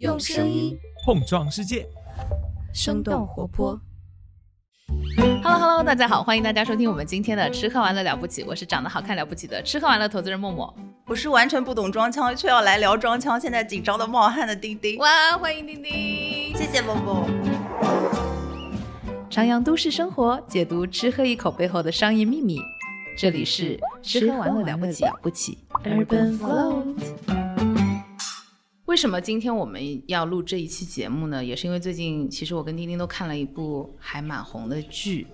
用声音碰撞世界，生动活泼。Hello Hello，大家好，欢迎大家收听我们今天的吃喝玩乐了不起，我是长得好看了不起的吃喝玩乐投资人默默。我是完全不懂装腔，却要来聊装腔，现在紧张的冒汗的丁丁。哇，欢迎丁丁！谢谢默默。徜徉都市生活，解读吃喝一口背后的商业秘密。这里是吃喝玩乐了不起，了不起 Urban Float。为什么今天我们要录这一期节目呢？也是因为最近，其实我跟丁丁都看了一部还蛮红的剧。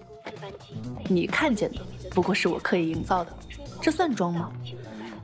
你看见的不过是我刻意营造的，这算装吗？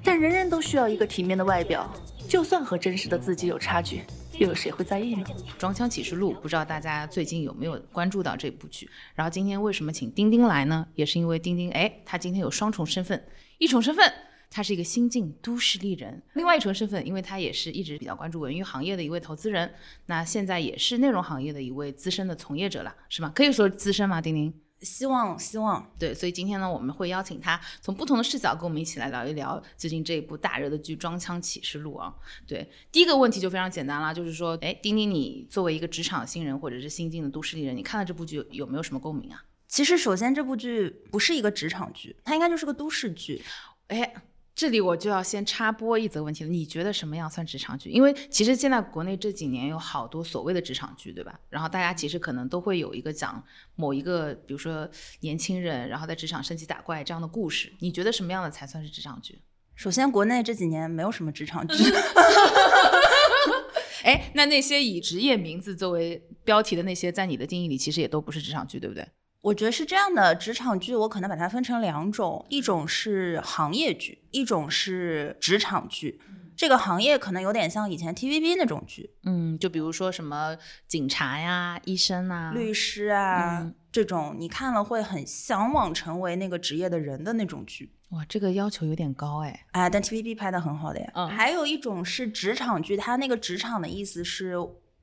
但人人都需要一个体面的外表，就算和真实的自己有差距，又有谁会在意呢？《装腔启示录》，不知道大家最近有没有关注到这部剧？然后今天为什么请丁丁来呢？也是因为丁丁，哎，他今天有双重身份，一重身份。他是一个新晋都市丽人，另外一重身份，因为他也是一直比较关注文娱行业的一位投资人，那现在也是内容行业的一位资深的从业者了，是吗？可以说资深吗？丁丁？希望希望对，所以今天呢，我们会邀请他从不同的视角跟我们一起来聊一聊最近这一部大热的剧《装腔启示录》啊。对，第一个问题就非常简单啦，就是说，哎，丁丁，你作为一个职场新人或者是新晋的都市丽人，你看了这部剧有有没有什么共鸣啊？其实首先这部剧不是一个职场剧，它应该就是个都市剧。哎。这里我就要先插播一则问题了，你觉得什么样算职场剧？因为其实现在国内这几年有好多所谓的职场剧，对吧？然后大家其实可能都会有一个讲某一个，比如说年轻人，然后在职场升级打怪这样的故事。你觉得什么样的才算是职场剧？首先，国内这几年没有什么职场剧。哎，那那些以职业名字作为标题的那些，在你的定义里其实也都不是职场剧，对不对？我觉得是这样的，职场剧我可能把它分成两种，一种是行业剧，一种是职场剧。这个行业可能有点像以前 TVB 那种剧，嗯，就比如说什么警察呀、医生啊、律师啊、嗯、这种，你看了会很向往成为那个职业的人的那种剧。哇，这个要求有点高哎。哎，但 TVB 拍的很好的呀。嗯，还有一种是职场剧，它那个职场的意思是，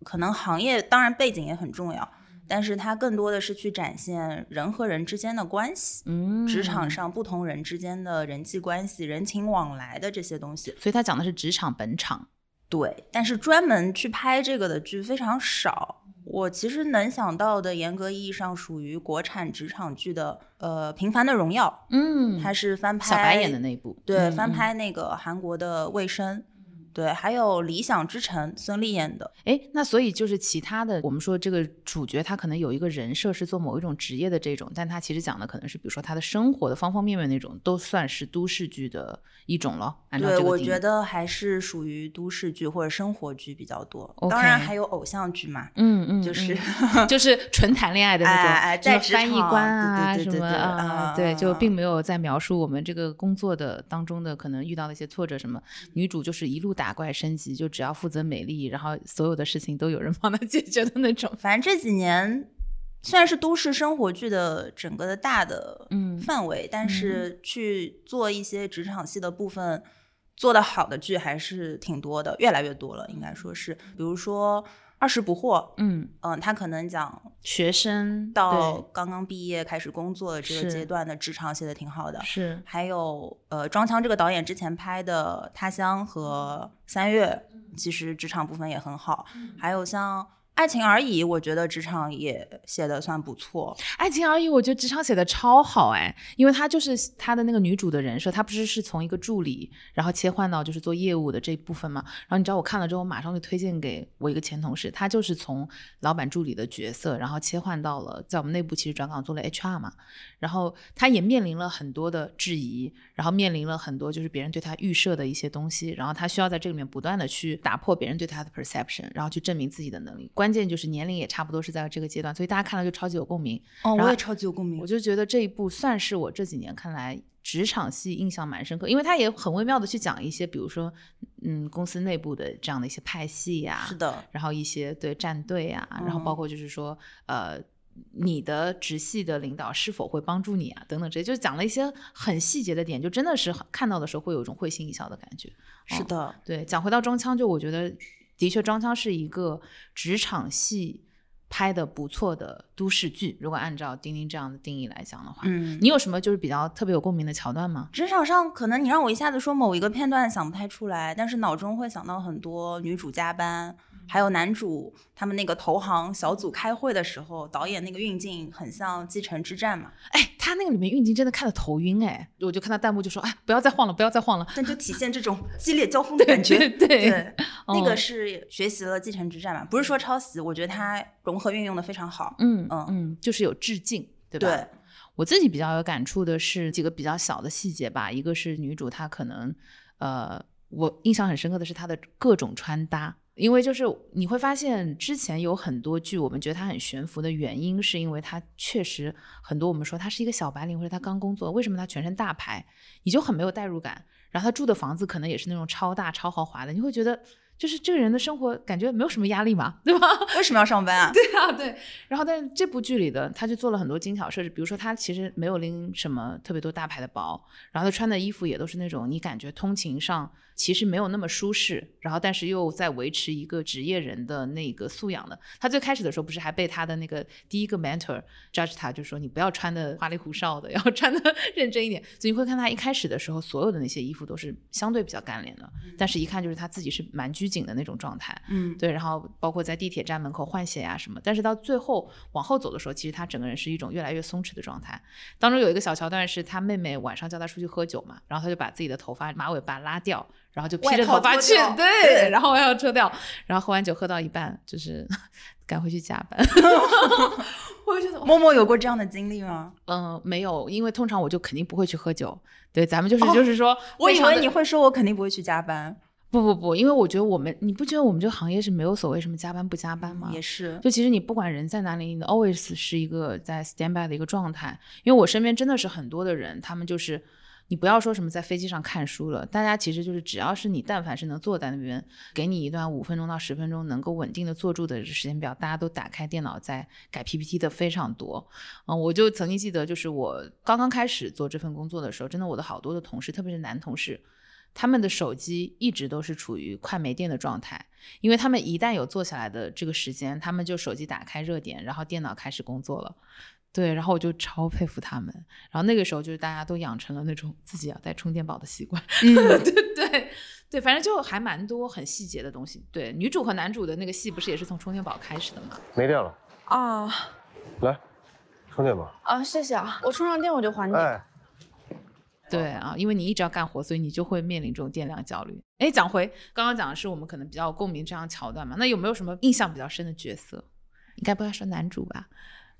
可能行业当然背景也很重要。但是它更多的是去展现人和人之间的关系，嗯，职场上不同人之间的人际关系、人情往来的这些东西。所以它讲的是职场本场。对，但是专门去拍这个的剧非常少。我其实能想到的，严格意义上属于国产职场剧的，呃，《平凡的荣耀》，嗯，它是翻拍小白演的那部，对，嗯、翻拍那个韩国的《卫生》。对，还有《理想之城》，孙俪演的。哎，那所以就是其他的，我们说这个主角他可能有一个人设是做某一种职业的这种，但他其实讲的可能是比如说他的生活的方方面面那种，都算是都市剧的一种了。按照这对，我觉得还是属于都市剧或者生活剧比较多。Okay 当然还有偶像剧嘛，嗯嗯，就是、嗯、就 是纯谈恋爱的那种，哎哎，在翻译官啊对对对什么啊，对，就并没有在描述我们这个工作的当中的可能遇到的一些挫折什么。女主就是一路打怪升级，就只要负责美丽，然后所有的事情都有人帮他解决的那种。反正这几年虽然是都市生活剧的整个的大的嗯范围，嗯、但是去做一些职场戏的部分做的好的剧还是挺多的，越来越多了，应该说是，比如说。二十不惑，嗯。嗯，他可能讲学生到刚刚毕业开始工作的这个阶段的职场写的挺好的，是。还有呃，庄腔这个导演之前拍的《他乡》和《三月》，其实职场部分也很好。还有像《爱情而已》，我觉得职场也写的算不错。《爱情而已》，我觉得职场写的超好哎，因为他就是他的那个女主的人设，她不是是从一个助理，然后切换到就是做业务的这一部分嘛。然后你知道我看了之后，马上就推荐给我一个前同事，他就是从老板助理的角色，然后切换到了在我们内部其实转岗做了 HR 嘛。然后他也面临了很多的质疑，然后面临了很多就是别人对他预设的一些东西，然后他需要在这里面不断的去打破别人对他的 perception，然后去证明自己的能力。关键就是年龄也差不多是在这个阶段，所以大家看了就超级有共鸣。哦，我也超级有共鸣。我就觉得这一部算是我这几年看来职场戏印象蛮深刻，因为他也很微妙的去讲一些，比如说，嗯，公司内部的这样的一些派系呀、是的，然后一些对战队啊，嗯然后包括就是说，呃。你的直系的领导是否会帮助你啊？等等，这些就讲了一些很细节的点，就真的是看到的时候会有一种会心一笑的感觉。是的，哦、对。讲回到装腔，就我觉得的确装腔是一个职场戏拍的不错的都市剧。如果按照丁丁这样的定义来讲的话，嗯，你有什么就是比较特别有共鸣的桥段吗？职场上可能你让我一下子说某一个片段想不太出来，但是脑中会想到很多女主加班，还有男主他们那个投行小组开会的时候，导演那个运镜很像《继承之战》嘛，哎，他那个里面运镜真的看得头晕哎，我就看到弹幕就说，哎，不要再晃了，不要再晃了。但就体现这种 激烈交锋的感觉。对对，那个嗯是学习了《继承之战》嘛，不是说抄袭，我觉得它融合运用的非常好。嗯嗯嗯，就是有致敬，对吧？对，我自己比较有感触的是几个比较小的细节吧，一个是女主她可能，呃，我印象很深刻的是她的各种穿搭。因为就是你会发现，之前有很多剧，我们觉得它很悬浮的原因，是因为它确实很多我们说他是一个小白领或者他刚工作，为什么他全身大牌，你就很没有代入感。然后他住的房子可能也是那种超大超豪华的，你会觉得就是这个人的生活感觉没有什么压力嘛，对吧？为什么要上班啊？对啊，对。然后，但是这部剧里的他就做了很多精巧设置，比如说他其实没有拎什么特别多大牌的包，然后他穿的衣服也都是那种你感觉通勤上其实没有那么舒适，然后但是又在维持一个职业人的那个素养的。他最开始的时候不是还被他的那个第一个 mentor judge 他，就说你不要穿的花里胡哨的，要穿的 认真一点。所以你会看他一开始的时候，所有的那些衣服都是相对比较干练的，但是一看就是他自己是蛮拘谨的那种状态。嗯，对，然后包括在地铁站门口换鞋呀、什么，但是到最后往后走的时候，其实他整个人是一种越来越松弛的状态。当中有一个小桥段是他妹妹晚上叫他出去喝酒嘛，然后他就把自己的头发马尾巴拉掉，然后就披着头发去，对，然后外套脱掉，然后喝完酒喝到一半就是 赶回去加班。我就觉得，默默有过这样的经历吗？嗯、没有，因为通常我就肯定不会去喝酒。对，咱们就是、就是说，哦我以为你会说，我肯定不会去加班。不不不，因为我觉得我们，你不觉得我们这个行业是没有所谓什么加班不加班吗？也是，就其实你不管人在哪里，你 always 是一个在 stand by 的一个状态。因为我身边真的是很多的人，他们就是你不要说什么在飞机上看书了，大家其实就是只要是你但凡是能坐在那边，给你一段五分钟到十分钟能够稳定的坐住的时间表，大家都打开电脑在改 PPT 的非常多。嗯，我就曾经记得，就是我刚刚开始做这份工作的时候，真的我的好多的同事，特别是男同事。他们的手机一直都是处于快没电的状态，因为他们一旦有坐下来的这个时间，他们就手机打开热点，然后电脑开始工作了。对，然后我就超佩服他们。然后那个时候就是大家都养成了那种自己要带充电宝的习惯。嗯，对对对，反正就还蛮多很细节的东西。对，女主和男主的那个戏不是也是从充电宝开始的吗？没电了，啊来，充电宝。啊，谢谢啊，我充上电我就还你。哎，对啊，因为你一直要干活，所以你就会面临这种电量焦虑。哎，讲回刚刚讲的是我们可能比较有共鸣这样桥段嘛，那有没有什么印象比较深的角色？应该不要说男主吧？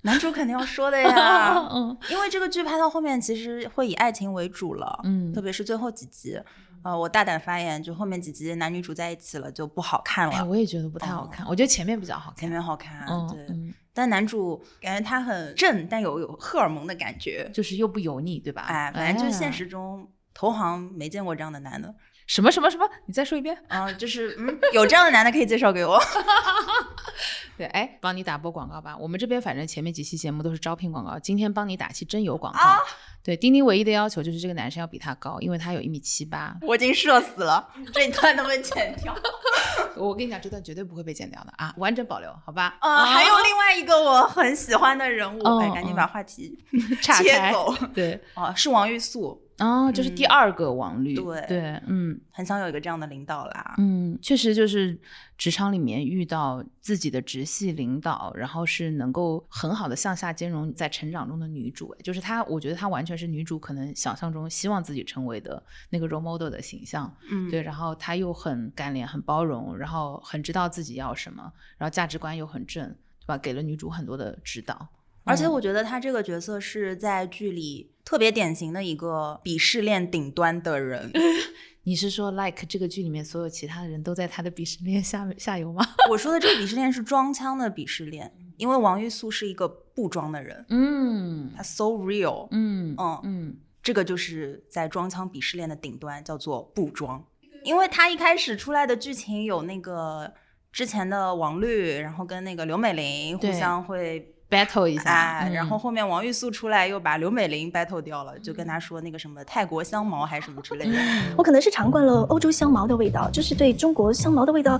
男主肯定要说的呀。嗯因为这个剧拍到后面，其实会以爱情为主了，嗯特别是最后几集。呃，我大胆发言，就后面几集男女主在一起了就不好看哎，了，我也觉得不太好看，我觉得前面比较好看。前面好看，嗯对。嗯，但男主感觉他很正，但有有荷尔蒙的感觉，就是又不油腻，对吧？哎，反正就是现哎实中投行没见过这样的男的，什么什么什么，你再说一遍。嗯、就是嗯，有这样的男的可以介绍给我。对，哎，帮你打波广告吧。我们这边反正前面几期节目都是招聘广告，今天帮你打期真有广告。啊对，丁丁唯一的要求就是这个男生要比他高，因为他有一米七八。我已经社死了，这一段能不能剪掉？我跟你讲，这段绝对不会被剪掉的啊，完整保留，好吧？啊，还有另外一个我很喜欢的人物，赶紧嗯把话题岔开切走。对，哦，是王玉素，哦，就是第嗯二个王律。对对，嗯很想有一个这样的领导啦。嗯，确实就是职场里面遇到自己的直系领导，然后是能够很好的向下兼容在成长中的女主，哎就是她，我觉得她完全是女主可能想象中希望自己成为的那个 role model 的形象。嗯，对，然后她又很干练、很包容，然后很知道自己要什么，然后价值观又很正，对吧？给了女主很多的指导。嗯而且我觉得她这个角色是在剧里特别典型的一个鄙视链顶端的人。你是说，like 这个剧里面所有其他的人都在他的鄙视链下下游吗？我说的这个鄙视链是装腔的鄙视链，因为王玉素是一个不装的人，嗯他 so real。嗯嗯嗯这个就是在装腔鄙视链的顶端，叫做不装。因为他一开始出来的剧情有那个之前的王律，然后跟那个刘美玲互相会，battle 一下，哎，嗯然后后面王玉素出来又把刘美玲 battle 掉了，就跟他说那个什么泰国香茅还是什么之类的。我可能是尝惯了欧洲香茅的味道，就是对中国香茅的味道，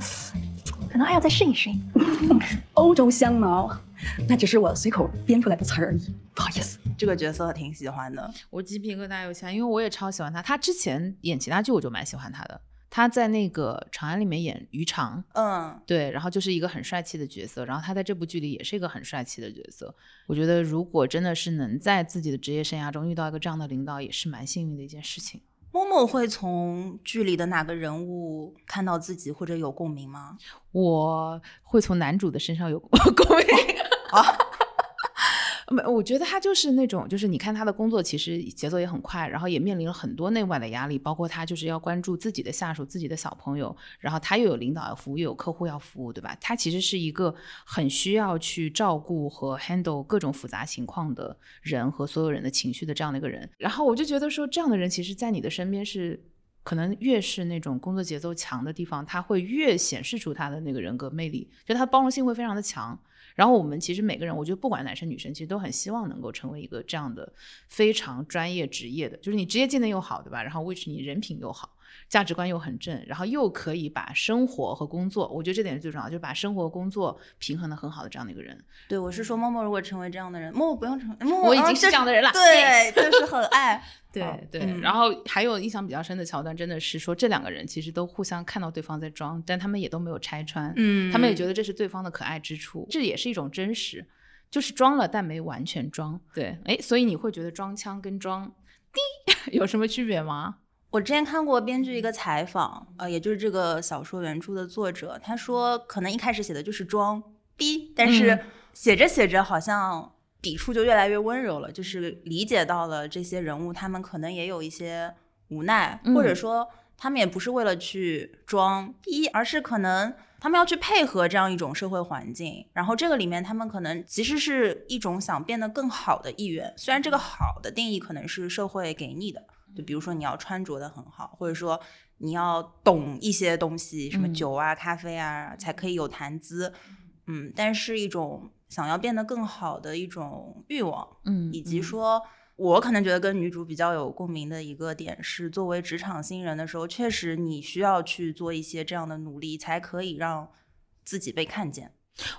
可能还要再适应适应。欧洲香茅，那只是我随口编出来的词儿而已，不好意思。这个角色挺喜欢的，我鸡皮疙瘩又起来，因为我也超喜欢他。他之前演其他剧我就蛮喜欢他的，他在那个《长安》里面演于常，嗯，对，然后就是一个很帅气的角色，然后他在这部剧里也是一个很帅气的角色。我觉得如果真的是能在自己的职业生涯中遇到一个这样的领导，也是蛮幸运的一件事情。默默会从剧里的哪个人物看到自己或者有共鸣吗？我会从男主的身上有 共鸣啊。没，我觉得他就是那种，就是你看他的工作其实节奏也很快，然后也面临了很多内外的压力，包括他就是要关注自己的下属、自己的小朋友，然后他又有领导要服务，又有客户要服务，对吧？他其实是一个很需要去照顾和 handle 各种复杂情况的人和所有人的情绪的这样的一个人。然后我就觉得说，这样的人其实，在你的身边是可能越是那种工作节奏强的地方，他会越显示出他的那个人格魅力，就他包容性会非常的强。然后我们其实每个人，我觉得不管男生女生，其实都很希望能够成为一个这样的非常专业职业的，就是你职业技能又好，对吧？然后 which 你人品又好。价值观又很正，然后又可以把生活和工作，我觉得这点是最重要，就是把生活和工作平衡的很好的这样的一个人。对，我是说，默默如果成为这样的人，默默不用成，默默我已经是这样的人了。对，就是很爱。对对。然后还有印象比较深的桥段，真的是说这两个人其实都互相看到对方在装，但他们也都没有拆穿。嗯。他们也觉得这是对方的可爱之处，这也是一种真实，就是装了但没完全装。对。哎，所以你会觉得装腔跟装低 有什么区别吗？我之前看过编剧一个采访，呃，也就是这个小说原著的作者，他说可能一开始写的就是装逼，但是写着写着好像笔触就越来越温柔了，就是理解到了这些人物他们可能也有一些无奈，或者说他们也不是为了去装逼，而是可能他们要去配合这样一种社会环境，然后这个里面他们可能其实是一种想变得更好的意愿，虽然这个好的定义可能是社会给你的。就比如说你要穿着的很好，或者说你要懂一些东西，什么酒啊、咖啡啊，才可以有谈资。嗯，但是一种想要变得更好的一种欲望，嗯，以及说，我可能觉得跟女主比较有共鸣的一个点是，作为职场新人的时候，确实你需要去做一些这样的努力，才可以让自己被看见。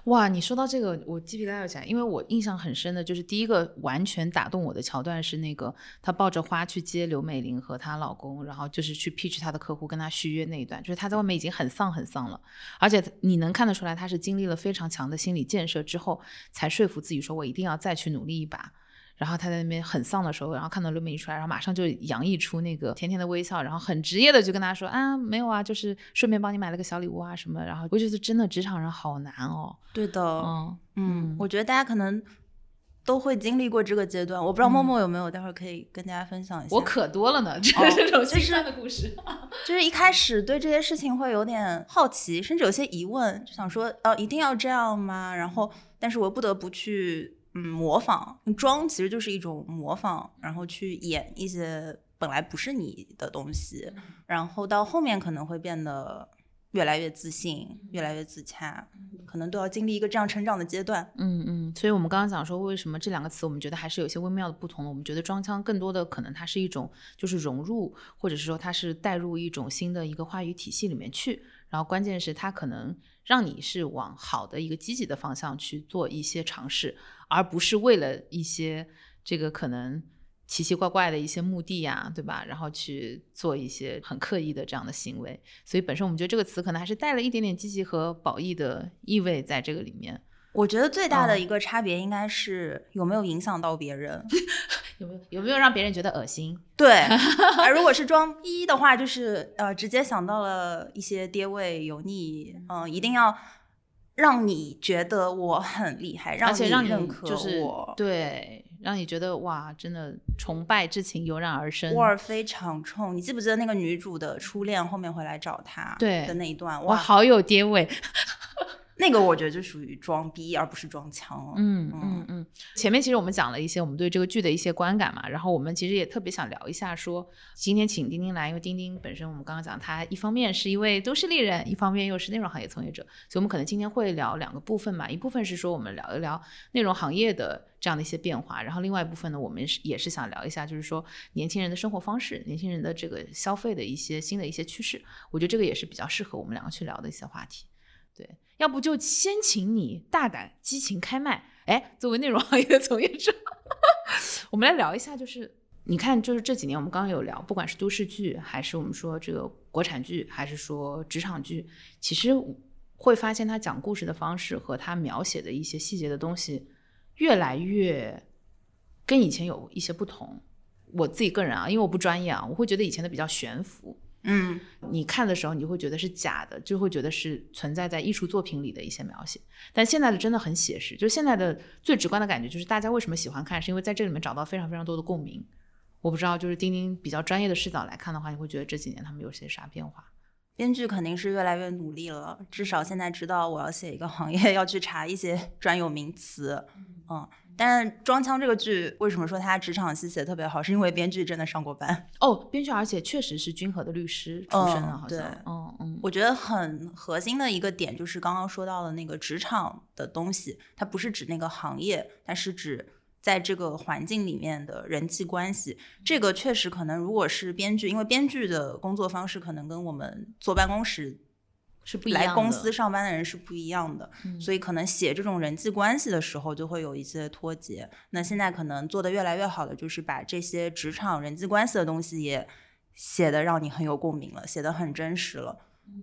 哇，你说到这个，我鸡皮疙瘩起来，因为我印象很深的就是第一个完全打动我的桥段是那个她抱着花去接刘美玲和她老公，然后就是去 pitch 他的客户跟她续约那一段，就是她在外面已经很丧很丧了，而且你能看得出来她是经历了非常强的心理建设之后才说服自己说我一定要再去努力一把。然后他在那边很丧的时候，然后看到刘美一出来，然后马上就洋溢出那个甜甜的微笑，然后很职业的就跟他说啊，没有啊，就是顺便帮你买了个小礼物啊什么。然后我觉得真的职场人好难哦。对的，嗯嗯，我觉得大家可能都会经历过这个阶段。我不知道默默有没有，待会儿可以跟大家分享一下。我可多了呢，这种心酸的故事。就是一开始对这些事情会有点好奇，甚至有些疑问，就想说，哦，一定要这样吗？然后，但是我不得不去。嗯，模仿装其实就是一种模仿，然后去演一些本来不是你的东西，然后到后面可能会变得越来越自信，越来越自洽，可能都要经历一个这样成长的阶段。嗯嗯，所以我们刚刚讲说，为什么这两个词我们觉得还是有些微妙的不同？我们觉得装腔更多的可能它是一种就是融入，或者是说它是带入一种新的一个话语体系里面去，然后关键是它可能让你是往好的一个积极的方向去做一些尝试。而不是为了一些这个可能奇奇怪怪的一些目的呀，对吧？然后去做一些很刻意的这样的行为，所以本身我们觉得这个词可能还是带了一点点积极和褒义的意味在这个里面。我觉得最大的一个差别应该是有没有影响到别人，有没有有没有让别人觉得恶心？对，而如果是装逼的话，就是呃直接想到了一些爹味油腻，嗯，一定要。让你觉得我很厉害，而且让你认可我，对，让你觉得哇，真的崇拜之情油然而生，味儿非常冲。你记不记得那个女主的初恋后面回来找他对的那一段？哇，好有爹味。那个我觉得就属于装逼，而不是装腔。嗯嗯嗯。前面其实我们讲了一些我们对这个剧的一些观感嘛，然后我们其实也特别想聊一下，说今天请丁丁来，因为丁丁本身我们刚刚讲他一方面是一位都市丽人，一方面又是内容行业从业者，所以我们可能今天会聊两个部分嘛，一部分是说我们聊一聊内容行业的这样的一些变化，然后另外一部分呢，我们是也是想聊一下，就是说年轻人的生活方式，年轻人的这个消费的一些新的一些趋势，我觉得这个也是比较适合我们两个去聊的一些话题，对。要不就先请你大胆激情开麦，哎，作为内容行业的从业者，我们来聊一下，就是你看，就是这几年我们刚刚有聊，不管是都市剧，还是我们说这个国产剧还是说职场剧，其实会发现他讲故事的方式和他描写的一些细节的东西，越来越跟以前有一些不同。我自己个人啊，因为我不专业啊，我会觉得以前的比较悬浮。嗯，你看的时候，你就会觉得是假的，就会觉得是存在在艺术作品里的一些描写。但现在的真的很写实，就是现在的最直观的感觉就是大家为什么喜欢看，是因为在这里面找到非常非常多的共鸣。我不知道，就是丁丁比较专业的视角来看的话，你会觉得这几年他们有些啥变化？编剧肯定是越来越努力了，至少现在知道我要写一个行业 要去查一些专有名词，嗯。但是《装腔》这个剧为什么说它职场戏写的特别好？是因为编剧真的上过班哦，编剧而且确实是君和的律师出身的，好像。嗯嗯。我觉得很核心的一个点就是刚刚说到的那个职场的东西，它不是指那个行业，它是指在这个环境里面的人际关系。这个确实可能，如果是编剧，因为编剧的工作方式可能跟我们坐办公室。是不一样来公司上班的人是不一样的，所以可能写这种人际关系的时候就会有一些脱节。那现在可能做的越来越好的就是把这些职场人际关系的东西也写的让你很有共鸣了，写的很真实了，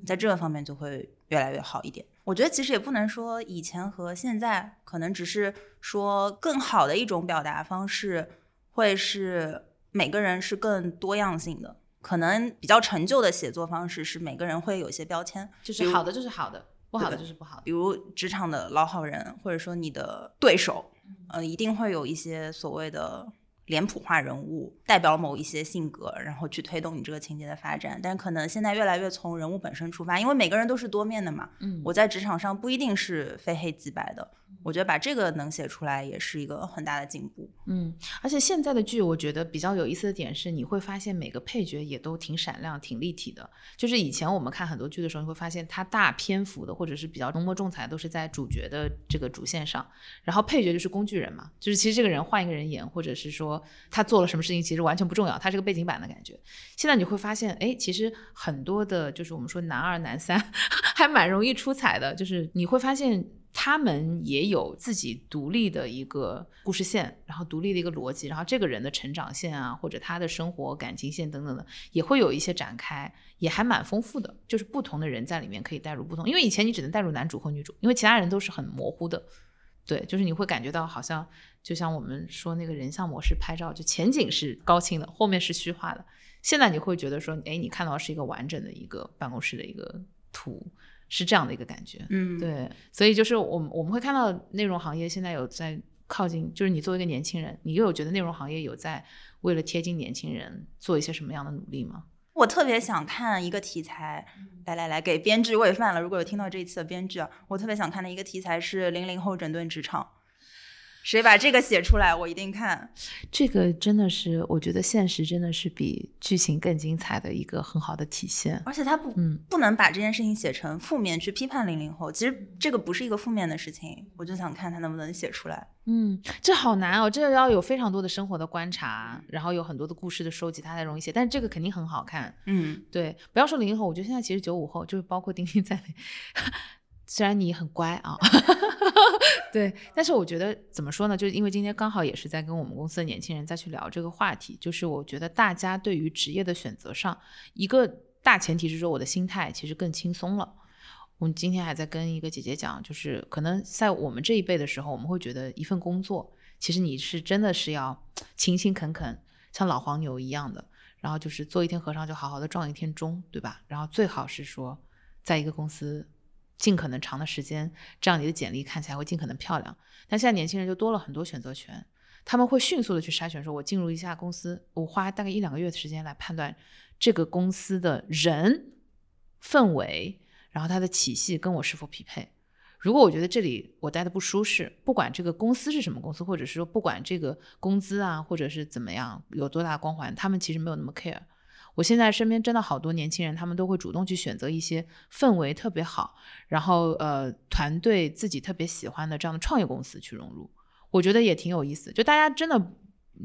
在这个方面就会越来越好一点。我觉得其实也不能说以前和现在，可能只是说更好的一种表达方式，会是每个人是更多样性的。可能比较陈旧的写作方式是每个人会有一些标签，就是好的就是好的，不好的就是不好的。比如职场的老好人，或者说你的对手，呃，一定会有一些所谓的。脸谱化人物代表某一些性格，然后去推动你这个情节的发展。但可能现在越来越从人物本身出发，因为每个人都是多面的嘛。嗯，我在职场上不一定是非黑即白的。我觉得把这个能写出来也是一个很大的进步。嗯，而且现在的剧我觉得比较有意思的点是，你会发现每个配角也都挺闪亮、挺立体的。就是以前我们看很多剧的时候，你会发现它大篇幅的或者是比较浓墨重彩都是在主角的这个主线上，然后配角就是工具人嘛，就是其实这个人换一个人演，或者是说。他做了什么事情其实完全不重要，他是个背景板的感觉。现在你会发现，哎，其实很多的，就是我们说男二、男三，还蛮容易出彩的。就是你会发现，他们也有自己独立的一个故事线，然后独立的一个逻辑，然后这个人的成长线啊，或者他的生活、感情线等等的，也会有一些展开，也还蛮丰富的。就是不同的人在里面可以带入不同，因为以前你只能带入男主或女主，因为其他人都是很模糊的。对，就是你会感觉到好像。就像我们说那个人像模式拍照，就前景是高清的，后面是虚化的。现在你会觉得说，哎，你看到是一个完整的一个办公室的一个图，是这样的一个感觉。嗯，对。所以就是我们我们会看到内容行业现在有在靠近，就是你作为一个年轻人，你又有觉得内容行业有在为了贴近年轻人做一些什么样的努力吗？我特别想看一个题材，来来来，给编剧喂饭了。如果有听到这一次的编剧啊，我特别想看的一个题材是零零后整顿职场。谁把这个写出来，我一定看。这个真的是，我觉得现实真的是比剧情更精彩的一个很好的体现。而且他不，嗯，不能把这件事情写成负面去批判零零后。其实这个不是一个负面的事情，我就想看他能不能写出来。嗯，这好难哦，这个要有非常多的生活的观察，然后有很多的故事的收集，他才容易写。但是这个肯定很好看。嗯，对，不要说零零后，我觉得现在其实九五后，就是包括丁丁在内。虽然你很乖啊，对，但是我觉得怎么说呢？就是因为今天刚好也是在跟我们公司的年轻人再去聊这个话题，就是我觉得大家对于职业的选择上，一个大前提是说我的心态其实更轻松了。我们今天还在跟一个姐姐讲，就是可能在我们这一辈的时候，我们会觉得一份工作，其实你是真的是要勤勤恳恳，像老黄牛一样的，然后就是做一天和尚就好好的撞一天钟，对吧？然后最好是说在一个公司。尽可能长的时间，这样你的简历看起来会尽可能漂亮。但现在年轻人就多了很多选择权，他们会迅速的去筛选，说我进入一家公司，我花大概一两个月的时间来判断这个公司的人氛围，然后它的体系跟我是否匹配。如果我觉得这里我待的不舒适，不管这个公司是什么公司，或者是说不管这个工资啊，或者是怎么样有多大光环，他们其实没有那么 care。我现在身边真的好多年轻人，他们都会主动去选择一些氛围特别好，然后呃团队自己特别喜欢的这样的创业公司去融入，我觉得也挺有意思。就大家真的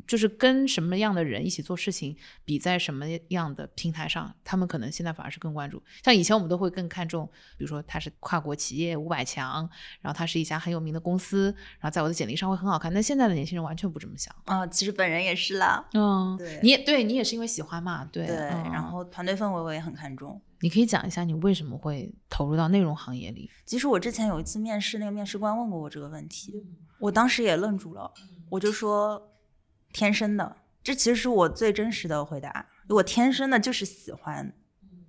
就是跟什么样的人一起做事情，比在什么样的平台上，他们可能现在反而是更关注。像以前我们都会更看重，比如说他是跨国企业五百强，然后他是一家很有名的公司，然后在我的简历上会很好看。那现在的年轻人完全不这么想。啊、其实本人也是啦。嗯，对你也对你也是因为喜欢嘛，对对，嗯然后团队氛围我也很看重。你可以讲一下你为什么会投入到内容行业里？其实我之前有一次面试，那个面试官问过我这个问题，我当时也愣住了，我就说天生的，这其实是我最真实的回答，我天生的就是喜欢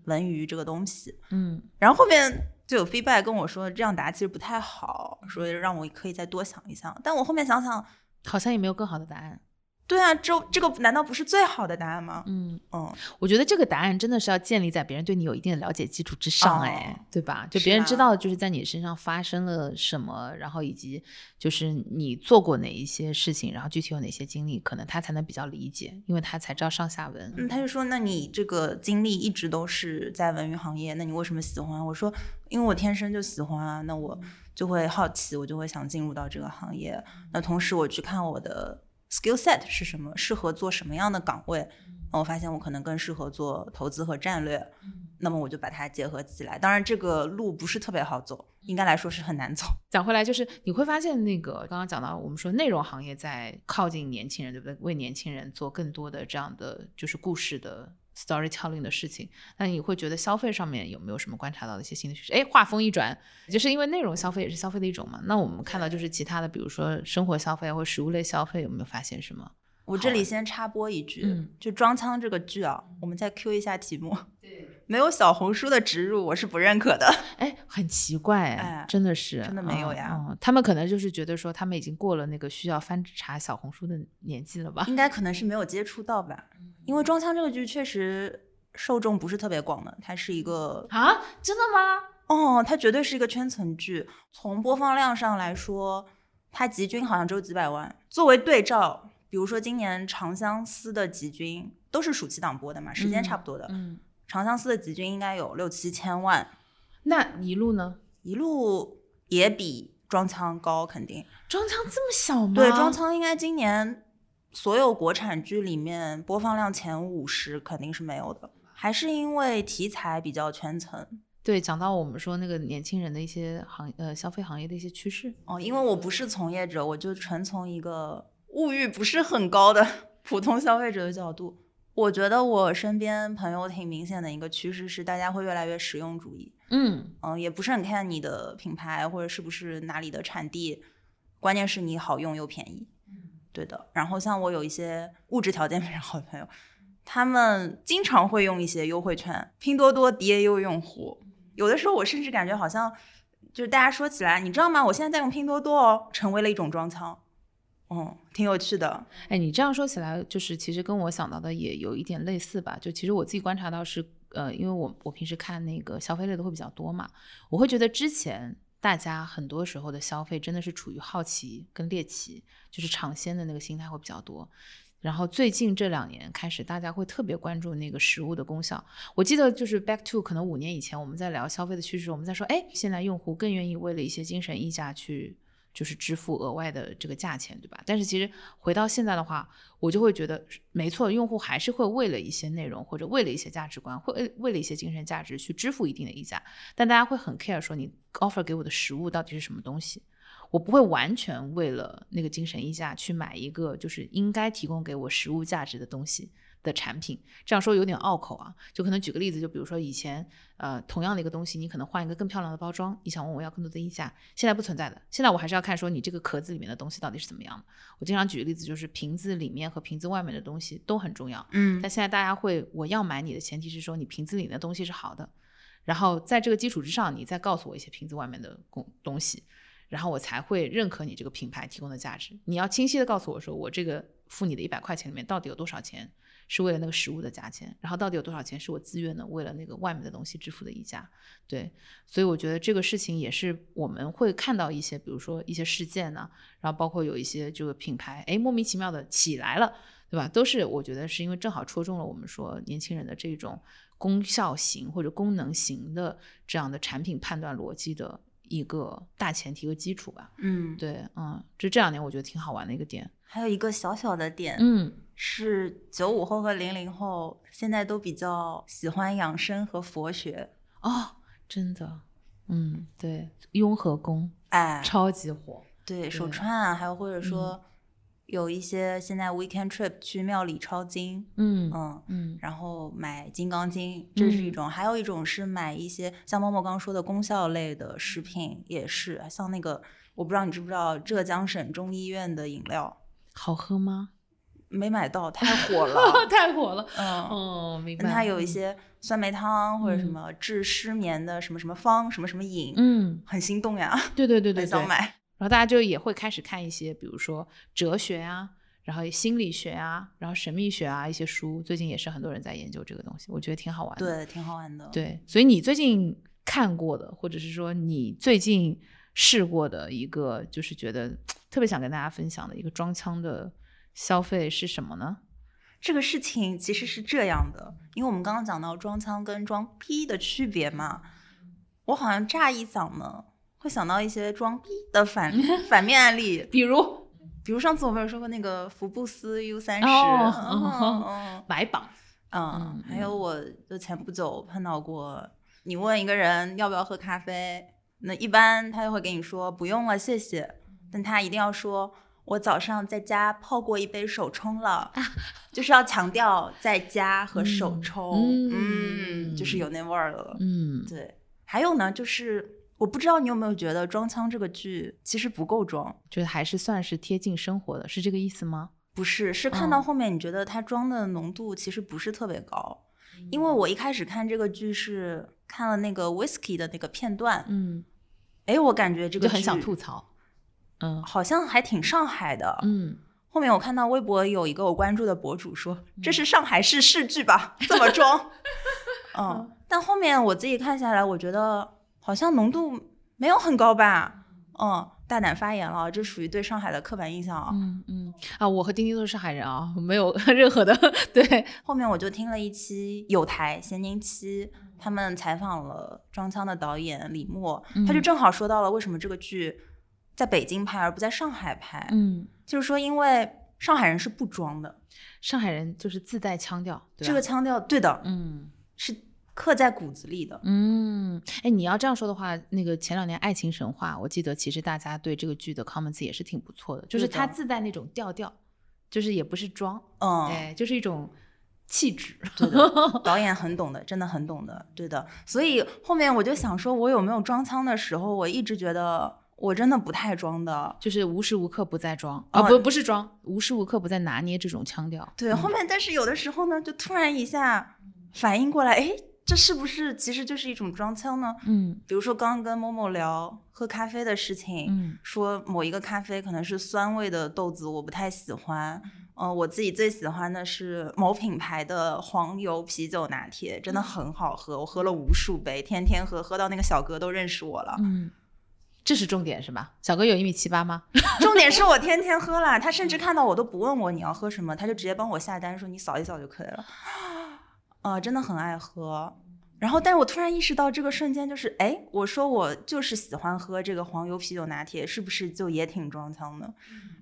文娱这个东西。嗯然后后面就有 feedback 跟我说，这样答其实不太好，说让我可以再多想一想。但我后面想想，好像也没有更好的答案。对啊，这这个难道不是最好的答案吗？嗯，嗯，我觉得这个答案真的是要建立在别人对你有一定的了解基础之上，哎、哦对吧？就别人啊知道就是在你身上发生了什么，然后以及就是你做过哪一些事情，然后具体有哪些经历，可能他才能比较理解，因为他才知道上下文。嗯，他就说：“那你这个经历一直都是在文娱行业，那你为什么喜欢？”我说：“因为我天生就喜欢啊，那我就会好奇，我就会想进入到这个行业。那同时我去看我的 skill set 是什么，适合做什么样的岗位。我发现我可能更适合做投资和战略，那么我就把它结合起来。当然，这个路不是特别好走，应该来说是很难走。讲回来，就是你会发现，那个刚刚讲到，我们说内容行业在靠近年轻人，对不对？为年轻人做更多的这样的就是故事的 storytelling 的事情。那你会觉得消费上面有没有什么观察到的一些新的趋势？哎，话锋一转，就是因为内容消费也是消费的一种嘛。那我们看到就是其他的，比如说生活消费或食物类消费，有没有发现什么？我这里先插播一句，嗯就《装腔》这个剧啊，我们再 Q 一下题目。没有小红书的植入，我是不认可的。哎，很奇怪，哎真的是，真的没有嗯呀嗯他们可能就是觉得说，他们已经过了那个需要翻查小红书的年纪了吧？应该可能是没有接触到吧，因为《装腔》这个剧确实受众不是特别广的，它是一个啊，真的吗？哦，它绝对是一个圈层剧。从播放量上来说，它集均好像只有几百万。作为对照，比如说今年《长相思》的集军都是暑期档播的嘛，时间差不多的。嗯，长相思》的集军应该有六七千万，那一路呢？一路也比装腔高，肯定。装腔这么小吗？对，装腔应该今年所有国产剧里面播放量前五十肯定是没有的，还是因为题材比较圈层对，讲到我们说那个年轻人的一些行呃消费行业的一些趋势，哦。因为我不是从业者，我就纯从一个物欲不是很高的 普通消费者的角度，我觉得我身边朋友挺明显的一个趋势是，大家会越来越实用主义。嗯，嗯，也不是很看你的品牌或者是不是哪里的产地，关键是你好用又便宜。对的。然后像我有一些物质条件非常好的朋友，他们经常会用一些优惠券，拼多多 DAU 用户，有的时候我甚至感觉好像就是大家说起来，你知道吗？我现在在用拼多多哦，成为了一种装腔。嗯，挺有趣的。哎，你这样说起来，就是其实跟我想到的也有一点类似吧。就其实我自己观察到是，呃，因为我我平时看那个消费类的会比较多嘛，我会觉得之前大家很多时候的消费真的是处于好奇跟猎奇，就是尝鲜的那个心态会比较多。然后最近这两年开始，大家会特别关注那个食物的功效。我记得就是 back to 可能五年以前，我们在聊消费的趋势，我们在说，哎，现在用户更愿意为了一些精神溢价去就是支付额外的这个价钱，对吧？但是其实回到现在的话，我就会觉得，没错，用户还是会为了一些内容或者为了一些价值观，会为了一些精神价值去支付一定的溢价，但大家会很 care 说你 offer 给我的食物到底是什么东西。我不会完全为了那个精神溢价去买一个就是应该提供给我实物价值的东西的产品。这样说有点拗口啊，就可能举个例子，就比如说以前呃同样的一个东西，你可能换一个更漂亮的包装，你想问我要更多的溢价，现在不存在的。现在我还是要看说你这个壳子里面的东西到底是怎么样的。我经常举个例子，就是瓶子里面和瓶子外面的东西都很重要。嗯但现在大家会，我要买你的前提是说你瓶子里的东西是好的，然后在这个基础之上，你再告诉我一些瓶子外面的东东西，然后我才会认可你这个品牌提供的价值。你要清晰的告诉我说，我这个付你的一百块钱里面到底有多少钱是为了那个食物的价钱，然后到底有多少钱是我自愿的为了那个外面的东西支付的溢价。对，所以我觉得这个事情也是我们会看到一些，比如说一些事件呢、然后包括有一些这个品牌，哎，莫名其妙的起来了。对吧？都是我觉得是因为正好戳中了我们说年轻人的这种功效型或者功能型的这样的产品判断逻辑的一个大前提和基础吧。嗯，对，嗯，这这两年我觉得挺好玩的一个点。还有一个小小的点，嗯，是九五后和零零后现在都比较喜欢养生和佛学。哦，真的，嗯，对，雍和宫哎，超级火。对手串啊，还有或者说有一些现在 weekend trip 去庙里抄经，嗯嗯。嗯然后买《金刚经》，这是一种；还有一种是买一些像默默刚刚说的功效类的食品，也是像那个，我不知道你知不知道浙江省中医院的饮料，好喝吗？没买到，太火了。太火了。嗯，哦，明白。它有一嗯些酸梅汤或者什嗯么治失眠的什么什么方什么什么饮，嗯，很心动呀，对对对对对，很想买。然后大家就也会开始看一些，比如说哲学啊，然后心理学啊，然后神秘学啊一些书，最近也是很多人在研究这个东西，我觉得挺好玩的。对，挺好玩的。，对，所以你最近看过的，或者是说你最近试过的一个，就是觉得特别想跟大家分享的一个装腔的消费是什么呢？这个事情其实是这样的，因为我们刚刚讲到装腔跟装逼的区别嘛，我好像乍一想呢，会想到一些装逼的反反面案例，比如比如上次我们有说过那个福布斯 U 三十，哦嗯嗯买榜，嗯嗯，还有我就前不久碰到过，你问一个人要不要喝咖啡，那一般他就会给你说不用了，谢谢，但他一定要说。我早上在家泡过一杯手冲了，就是要强调在家和手冲，嗯嗯，就是有那味儿了。嗯，对，还有呢，就是我不知道你有没有觉得《装腔》这个剧其实不够装，觉得还是算是贴近生活的，是这个意思吗？不是，是看到嗯后面你觉得它装的浓度其实不是特别高，因为我一开始看这个剧是看了那个 Whisky 的那个片段，嗯，哎，我感觉这个就很想吐槽。嗯好像还挺上海的。嗯，后面我看到微博有一个我关注的博主说，这是上海市市剧吧？这么装？嗯，但后面我自己看下来，我觉得好像浓度没有很高吧？嗯，大胆发言了，这属于对上海的刻板印象啊。嗯嗯。啊，我和丁丁都是上海人啊，没有 任何的对，后面我就听了一期有台咸宁七，他们采访了装腔的导演李默，他就。嗯正好说到了为什么这个剧在北京拍而不在上海拍，嗯，就是说因为上海人是不装的，上海人就是自带腔调，这个腔调对的，嗯。是刻在骨子里的。嗯，哎，你要这样说的话，那个前两年《爱情神话》，我记得其实大家对这个剧的 comments 也是挺不错的，就是它自带那种调调，就是也不是装，嗯，哎，就是一种气质。对的，导演很懂的，真的很懂的，对的。所以后面我就想说，我有没有装腔的时候，我一直觉得我真的不太装的。就是无时无刻不在装啊，哦不不是装，无时无刻不在拿捏这种腔调。对，后面但是有的时候呢，就突然一下反应过来，哎，这是不是其实就是一种装腔呢？嗯比如说刚刚跟某某聊喝咖啡的事情，嗯说某一个咖啡可能是酸味的豆子，我不太喜欢。嗯、我自己最喜欢的是某品牌的黄油啤酒拿铁，真的很好喝，我喝了无数杯，天天喝，喝到那个小哥都认识我了。嗯，这是重点是吧？小哥有一米七八吗？重点是我天天喝啦，他甚至看到我都不问我你要喝什么，他就直接帮我下单，说你扫一扫就可以了。啊、真的很爱喝。然后，但是我突然意识到，这个瞬间就是，哎，我说我就是喜欢喝这个黄油啤酒拿铁，是不是就也挺装腔的？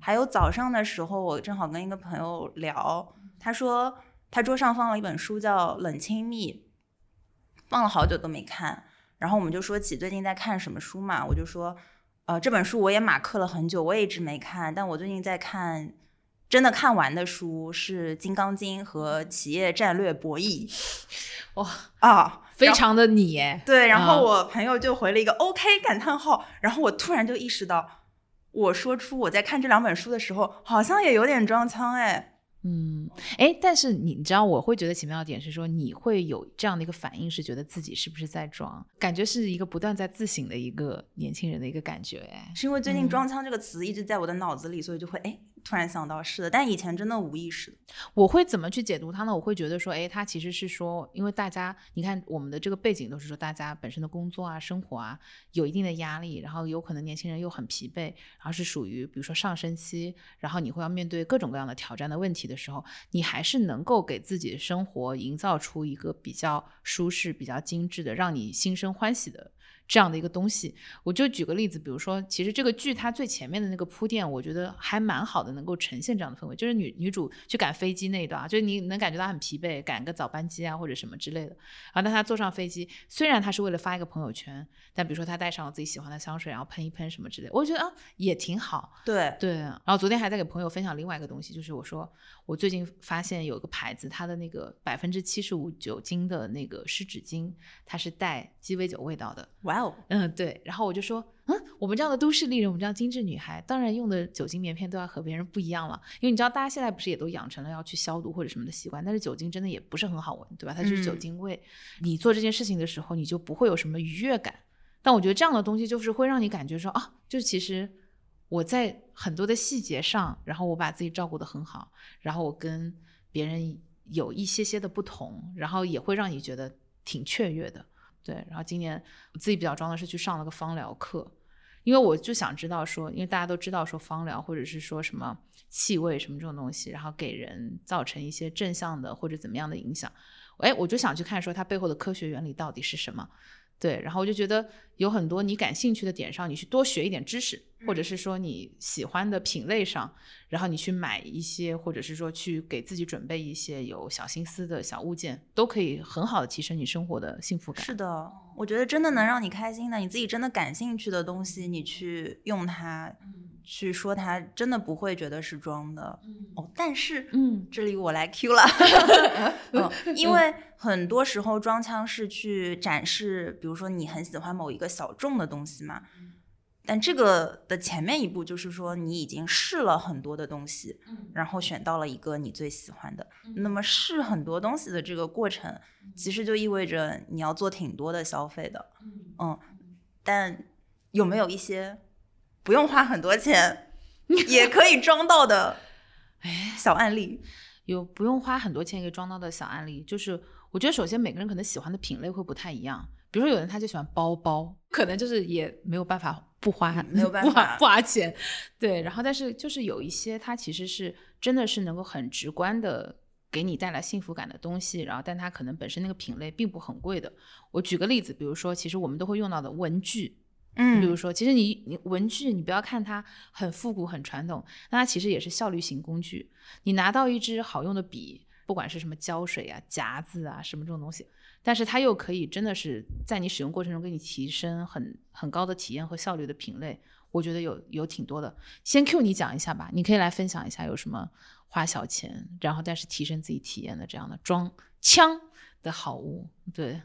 还有早上的时候，我正好跟一个朋友聊，他说他桌上放了一本书叫《冷亲密》，放了好久都没看。然后我们就说起最近在看什么书嘛，我就说，呃，这本书我也马克了很久，我也一直没看，但我最近在看，真的看完的书是《金刚经》和《企业战略博弈》。哇啊，非常的你耶。对，然后啊我朋友就回了一个 OK 感叹号，然后我突然就意识到，我说出我在看这两本书的时候，好像也有点装腔哎。嗯，哎，但是你你知道，我会觉得奇妙的点是说，你会有这样的一个反应，是觉得自己是不是在装，感觉是一个不断在自省的一个年轻人的一个感觉，哎，是因为最近“嗯装腔”这个词一直在我的脑子里，所以就会哎突然想到是的，但以前真的无意识。我会怎么去解读它呢？我会觉得说，哎，它其实是说，因为大家，你看我们的这个背景都是说，大家本身的工作啊、生活啊有一定的压力，然后有可能年轻人又很疲惫，然后是属于比如说上升期，然后你会要面对各种各样的挑战的问题的时候，你还是能够给自己的生活营造出一个比较舒适、比较精致的，让你心生欢喜的这样的一个东西。我就举个例子，比如说，其实这个剧它最前面的那个铺垫，我觉得还蛮好的，能够呈现这样的氛围。就是女女主去赶飞机那一段啊，就是你能感觉到很疲惫，赶个早班机啊或者什么之类的。然后当她坐上飞机，虽然她是为了发一个朋友圈，但比如说她带上了自己喜欢的香水，然后喷一喷什么之类，我觉得啊也挺好。对，对，然后昨天还在给朋友分享另外一个东西，就是我说我最近发现有一个牌子，它的那个百分之七十五酒精的那个湿纸巾，它是带鸡尾酒味道的。哇哦，嗯，对。然后我就说，嗯，我们这样的都市丽人，我们这样精致女孩，当然用的酒精棉片都要和别人不一样了，因为你知道大家现在不是也都养成了要去消毒或者什么的习惯，但是酒精真的也不是很好闻，对吧？它就是酒嗯精味。你做这件事情的时候，你就不会有什么愉悦感。但我觉得这样的东西就是会让你感觉说啊，就其实我在很多的细节上，然后我把自己照顾的很好，然后我跟别人有一些些的不同，然后也会让你觉得挺雀跃的。对，然后今年我自己比较装的是去上了个芳疗课，因为我就想知道说，因为大家都知道说芳疗或者是说什么气味什么这种东西，然后给人造成一些正向的或者怎么样的影响，哎，我就想去看说它背后的科学原理到底是什么。对，然后我就觉得有很多你感兴趣的点上，你去多学一点知识，或者是说你喜欢的品类上，然后你去买一些，或者是说去给自己准备一些有小心思的小物件，都可以很好的提升你生活的幸福感。是的，我觉得真的能让你开心的，你自己真的感兴趣的东西，你去用它，去说他，真的不会觉得是装的。哦，但是，嗯这里我来 Q 了，嗯，因为很多时候装腔是去展示，比如说你很喜欢某一个小众的东西嘛。但这个的前面一步就是说，你已经试了很多的东西，然后选到了一个你最喜欢的。那么试很多东西的这个过程，其实就意味着你要做挺多的消费的，嗯。但有没有一些不用花很多钱 也可以装到的小案例？有不用花很多钱可以装到的小案例，就是我觉得首先每个人可能喜欢的品类会不太一样，比如说有人他就喜欢包包，可能就是也没有办法不花，没有办法 不花钱，对。然后但是就是有一些它其实是真的是能够很直观的。给你带来幸福感的东西，然后但它可能本身那个品类并不很贵的。我举个例子，比如说，其实我们都会用到的文具，嗯比如说，其实你你文具，你不要看它很复古、很传统，那它其实也是效率型工具。你拿到一支好用的笔，不管是什么胶水啊、夹子啊什么这种东西，但是它又可以真的是在你使用过程中给你提升很很高的体验和效率的品类，我觉得有有挺多的。先 Q 你讲一下吧，你可以来分享一下有什么花小钱，然后但是提升自己体验的这样的装枪的好物。对，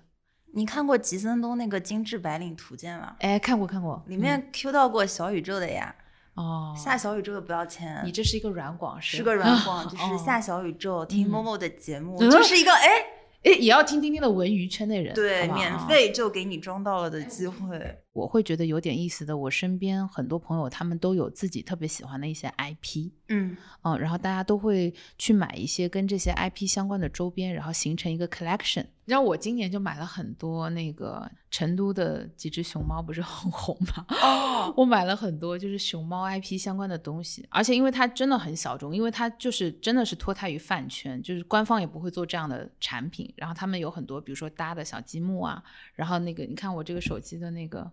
你看过吉森东那个《精致白领图鉴》吗？哎，看过看过，里面 Q 到过小宇宙的呀，嗯、哦，下小宇宙的不要钱。你这是一个软广是个软 广，就是哦下小宇宙听某某的节目，嗯就是一个哎，哎，也要听听听的文娱圈内人，对，好好免。费就给你装到了的机会。我会觉得有点意思的，我身边很多朋友他们都有自己特别喜欢的一些 IP，嗯嗯，然后大家都会去买一些跟这些 IP 相关的周边，然后形成一个 collection。你知道我今年就买了很多那个成都的几只熊猫，不是很红吗？哦，我买了很多就是熊猫 IP 相关的东西，而且因为它真的很小众，因为它就是真的是脱胎于饭圈，就是官方也不会做这样的产品。然后他们有很多，比如说搭的小积木啊，然后那个你看我这个手机的那个。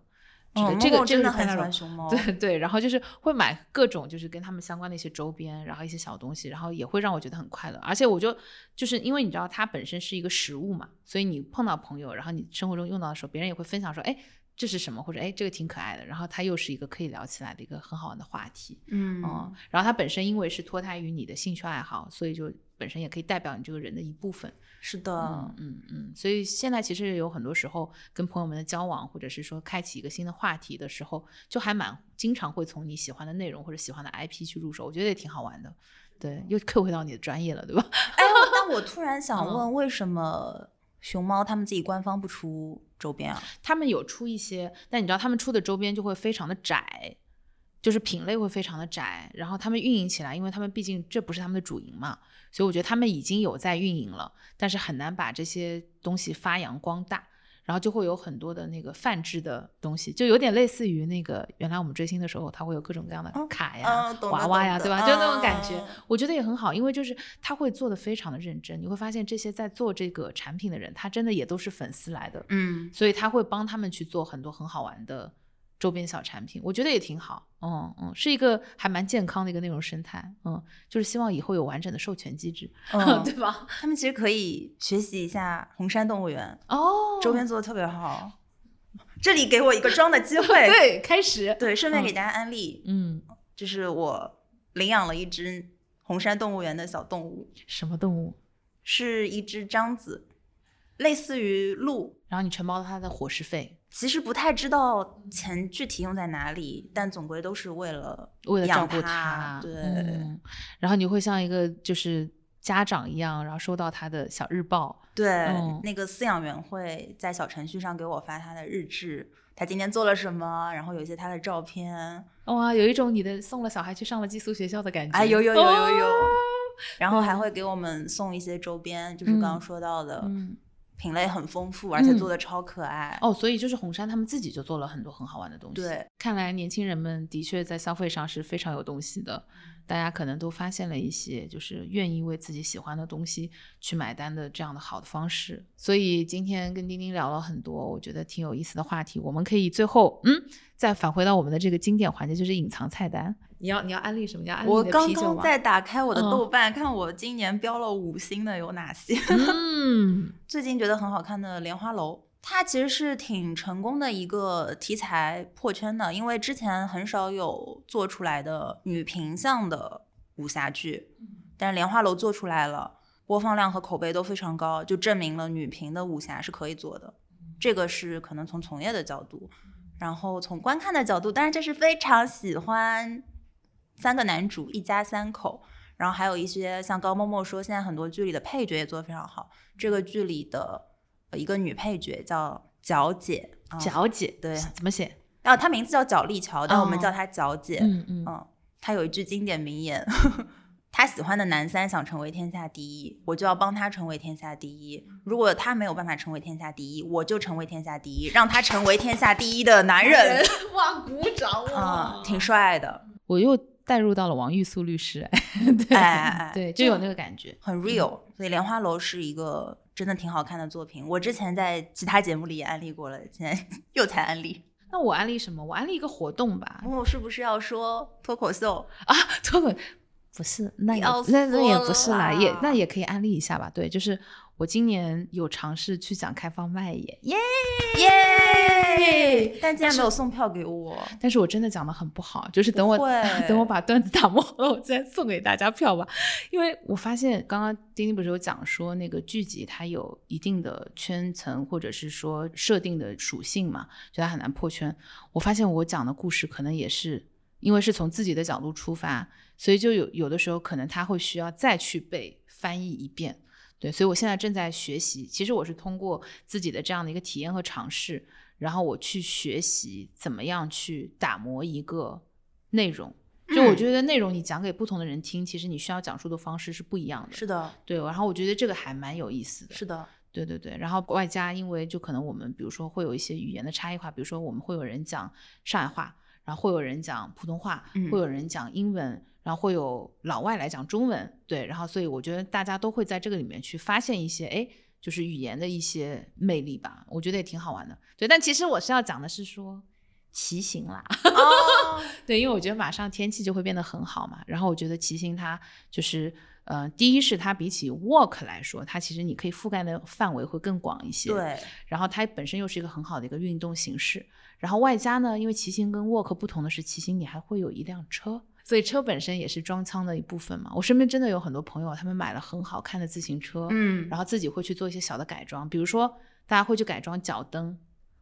这个、嗯这个这个是默默真的很喜欢熊猫对 对，然后就是会买各种就是跟他们相关的一些周边，然后一些小东西，然后也会让我觉得很快乐。而且我就就是因为你知道它本身是一个食物嘛，所以你碰到朋友，然后你生活中用到的时候，别人也会分享说，哎，这是什么，或者哎，这个挺可爱的。然后它又是一个可以聊起来的一个很好玩的话题，嗯嗯。然后它本身因为是脱胎于你的兴趣爱好，所以就本身也可以代表你这个人的一部分。是的嗯，嗯嗯，所以现在其实有很多时候跟朋友们的交往，或者是说开启一个新的话题的时候，就还蛮经常会从你喜欢的内容或者喜欢的 IP 去入手，我觉得也挺好玩的。对，又 Q 回到你的专业了，对吧？哎，但我突然想嗯问，为什么熊猫他们自己官方不出周边啊？他们有出一些，但你知道他们出的周边就会非常的窄，就是品类会非常的窄，然后他们运营起来，因为他们毕竟这不是他们的主营嘛，所以我觉得他们已经有在运营了，但是很难把这些东西发扬光大。然后就会有很多的那个泛制的东西，就有点类似于那个原来我们追星的时候，它会有各种各样的卡呀、嗯娃娃呀，对吧？就那种感觉，嗯我觉得也很好，因为就是他会做的非常的认真，你会发现这些在做这个产品的人，他真的也都是粉丝来的，嗯，所以他会帮他们去做很多很好玩的周边小产品，我觉得也挺好。嗯嗯，是一个还蛮健康的一个内容生态。嗯，就是希望以后有完整的授权机制，嗯 对吧？他们其实可以学习一下红山动物园，哦，周边做的特别好。这里给我一个装的机会，对，开始，对，顺便给大家安利，嗯，就是我领养了一只红山动物园的小动物，什么动物？是一只獐子，类似于鹿。然后你承包了它的伙食费，其实不太知道钱具体用在哪里，但总归都是为了为了照顾养它它，对，嗯。然后你会像一个就是家长一样，然后收到他的小日报，对，嗯。那个饲养员会在小程序上给我发他的日志，他今天做了什么，然后有一些他的照片，哇，有一种你的送了小孩去上了寄宿学校的感觉，哎，有有有有有，哦。然后还会给我们送一些周边，就是刚刚说到的，嗯，品类很丰富，而且嗯做的超可爱。哦，所以就是红杉他们自己就做了很多很好玩的东西。对，看来年轻人们的确在消费上是非常有东西的，嗯大家可能都发现了一些就是愿意为自己喜欢的东西去买单的这样的好的方式。所以今天跟丁丁聊了很多，我觉得挺有意思的话题。我们可以最后嗯再返回到我们的这个经典环节，就是隐藏菜单。你要你要安利什么？你要安利我刚？刚在打开我的嗯豆瓣，看我今年标了五星的有哪些。嗯，最近觉得很好看的《莲花楼》，它其实是挺成功的一个题材破圈的，因为之前很少有做出来的女频向的武侠剧，但是《莲花楼》做出来了，播放量和口碑都非常高，就证明了女频的武侠是可以做的。这个是可能从从业的角度，然后从观看的角度，当然这是非常喜欢三个男主一家三口。然后还有一些像高默默说，现在很多剧里的配角也做得非常好。这个剧里的呃一个女配角叫皎姐，啊皎姐，对怎么写？然后她名字叫角丽乔，但我们哦叫她皎姐。嗯嗯嗯，她有一句经典名言：她喜欢的男三想成为天下第一，我就要帮他成为天下第一。如果他没有办法成为天下第一，我就成为天下第一，让他成为天下第一的男人。哇，鼓掌啊、挺帅的，我又带入到了王玉素律师，哎，对、哎哎哎对，就有那个感觉。很 real。所以《莲花楼》是一个真的挺好看的作品。我之前在其他节目里也安利过了，现在 又才安利。那我安利什么？我安利一个活动吧。我是不是要说脱口秀？啊，脱口不是，那也要那那也不是啦，也那也可以安利一下吧。对，就是我今年有尝试去讲开放麦耶，耶！耶！但竟然没有送票给我。但是我真的讲的很不好，就是等我等我把段子打磨好了，我再送给大家票吧。因为我发现刚刚丁丁不是有讲说那个剧集它有一定的圈层或者是说设定的属性嘛，就它很难破圈。我发现我讲的故事可能也是因为是从自己的角度出发，所以就有有的时候可能他会需要再去被翻译一遍。对，所以我现在正在学习。其实我是通过自己的这样的一个体验和尝试，然后我去学习怎么样去打磨一个内容。就我嗯觉得内容你讲给不同的人听，其实你需要讲述的方式是不一样的。是的，对，然后我觉得这个还蛮有意思的。是的，对对对，然后外加因为就可能我们比如说会有一些语言的差异化，比如说我们会有人讲上海话，然后会有人讲普通话，嗯会有人讲英文，然后会有老外来讲中文，对，然后所以我觉得大家都会在这个里面去发现一些哎，就是语言的一些魅力吧，我觉得也挺好玩的。对，但其实我是要讲的是说骑行啦，哦，对，因为我觉得马上天气就会变得很好嘛，然后我觉得骑行它就是，呃，第一是它比起 walk 来说，它其实你可以覆盖的范围会更广一些，，对，然后它本身又是一个很好的一个运动形式，然后外加呢，因为骑行跟 walk 不同的是，骑行你还会有一辆车。所以车本身也是装腔的一部分嘛。我身边真的有很多朋友，他们买了很好看的自行车，嗯然后自己会去做一些小的改装，比如说大家会去改装脚蹬，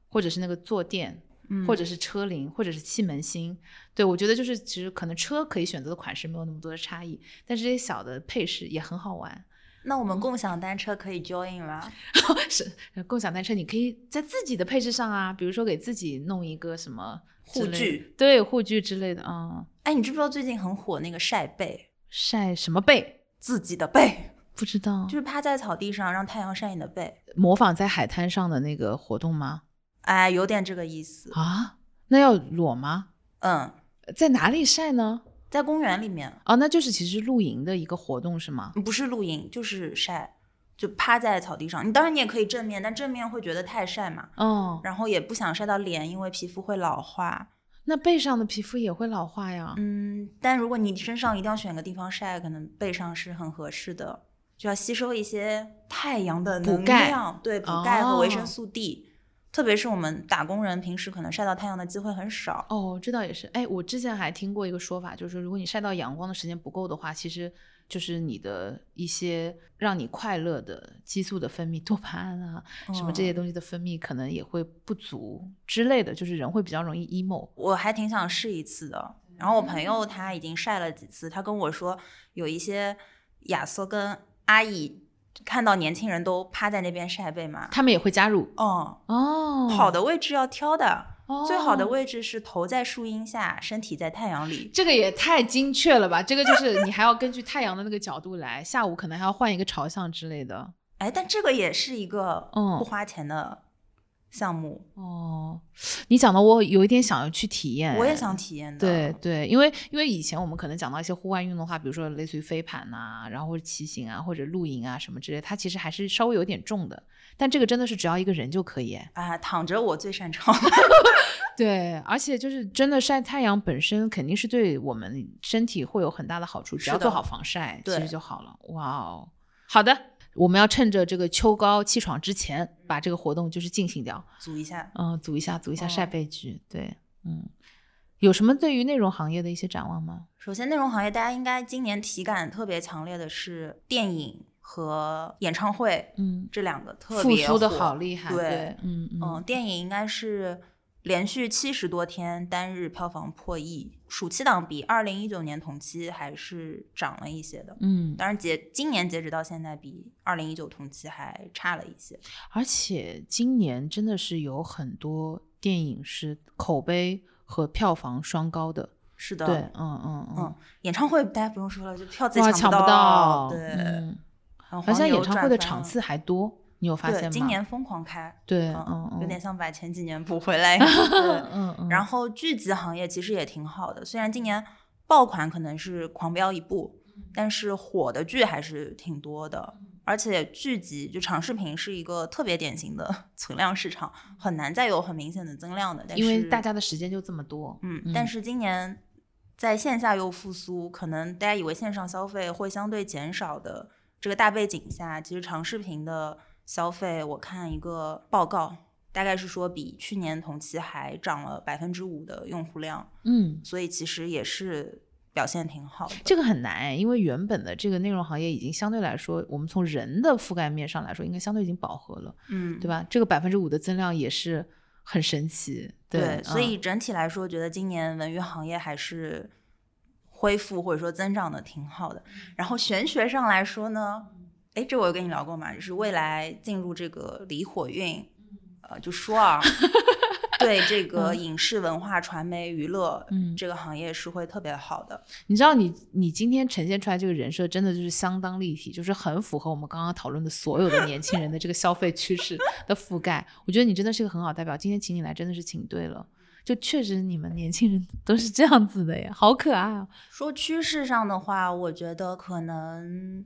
或者是那个坐垫，嗯或者是车铃，或者是气门芯。对我觉得就是其实可能车可以选择的款式没有那么多的差异，但是这些小的配饰也很好玩。那我们共享单车可以 join 吗？是呃共享单车，你可以在自己的配置上啊，比如说给自己弄一个什么护具，对护具之类的啊、嗯哎，你知不知道最近很火那个晒背，晒什么背？自己的背？不知道，就是趴在草地上让太阳晒你的背，模仿在海滩上的那个活动吗？哎，有点这个意思。啊，那要裸吗？嗯，在哪里晒呢？在公园里面，哦，那就是其实露营的一个活动是吗？不是露营就是晒，就趴在草地上。你当然你也可以正面，但正面会觉得太晒嘛，哦，然后也不想晒到脸，因为皮肤会老化。那背上的皮肤也会老化呀。嗯，但如果你身上一定要选个地方晒，可能背上是很合适的，就要吸收一些太阳的能量，对，补钙和维哦生素 D。特别是我们打工人，平时可能晒到太阳的机会很少。哦，这倒也是。哎，我之前还听过一个说法，就是如果你晒到阳光的时间不够的话，其实就是你的一些让你快乐的激素的分泌，多巴胺啊，什么这些嗯东西的分泌可能也会不足之类的，就是人会比较容易 emo。我还挺想试一次的。然后我朋友他已经晒了几次，他跟我说有一些亚瑟跟阿姨看到年轻人都趴在那边晒背嘛。他们也会加入哦，哦，好的位置要挑的，最好的哦位置是头在树荫下，身体在太阳里。这个也太精确了吧！这个就是你还要根据太阳的那个角度来，下午可能还要换一个朝向之类的。哎，但这个也是一个嗯不花钱的项目，哦，你讲的我有一点想要去体验，我也想体验的。对对，因为因为以前我们可能讲到一些户外运动的话，比如说类似于飞盘呐、然后或者骑行啊，或者露营啊什么之类，它其实还是稍微有点重的。但这个真的是只要一个人就可以哎。啊，躺着我最擅长。对，而且就是真的晒太阳本身肯定是对我们身体会有很大的好处，只要做好防晒，其实就好了。哇哦，好的，我们要趁着这个秋高气爽之前，把这个活动就是进行掉。组一下，嗯，组一下，组一下晒嗯背剧。对，嗯，有什么对于内容行业的一些展望吗？首先，内容行业大家应该今年体感特别强烈的是电影和演唱会，嗯，这两个特复苏的好厉害。对嗯嗯，电影应该是连续七十多天单日票房破亿，暑期档比二零一九年同期还是涨了一些的。嗯，当然截今年截止到现在，比二零一九同期还差了一些。而且今年真的是有很多电影是口碑和票房双高的。是的，对，嗯嗯嗯，演唱会大家不用说了，就票自己哇，抢抢不到，到。对，嗯，好像演唱会的场次还多，你有发现对，吗？今年疯狂开，对，嗯嗯嗯，有点像把前几年补回来。对，嗯嗯，然后剧集行业其实也挺好的，虽然今年爆款可能是狂飙一部，但是火的剧还是挺多的。而且剧集就长视频是一个特别典型的 存量市场，很难再有很明显的增量的。但因为是大家的时间就这么多。嗯，但是今年在线下又复苏，可能大家以为线上消费会相对减少的这个大背景下，其实长视频的消费，我看一个报告，大概是说比去年同期还涨了百分之五的用户量，嗯，所以其实也是表现挺好的。这个很难哎，因为原本的这个内容行业已经相对来说，我们从人的覆盖面上来说，应该相对已经饱和了，嗯，对吧？这个百分之五的增量也是很神奇。对，所嗯以整体来说，觉得今年文娱行业还是恢复或者说增长的挺好的。然后玄学上来说呢，哎，这我有跟你聊过嘛，就是未来进入这个离火运，呃，就说啊，对这个影视文化、传媒、娱乐，嗯这个行业是会特别好的。你知道你你今天呈现出来这个人设，真的就是相当立体，就是很符合我们刚刚讨论的所有的年轻人的这个消费趋势的覆盖。我觉得你真的是个很好代表，今天请你来真的是请对了。就确实你们年轻人都是这样子的呀，好可爱啊！说趋势上的话，我觉得可能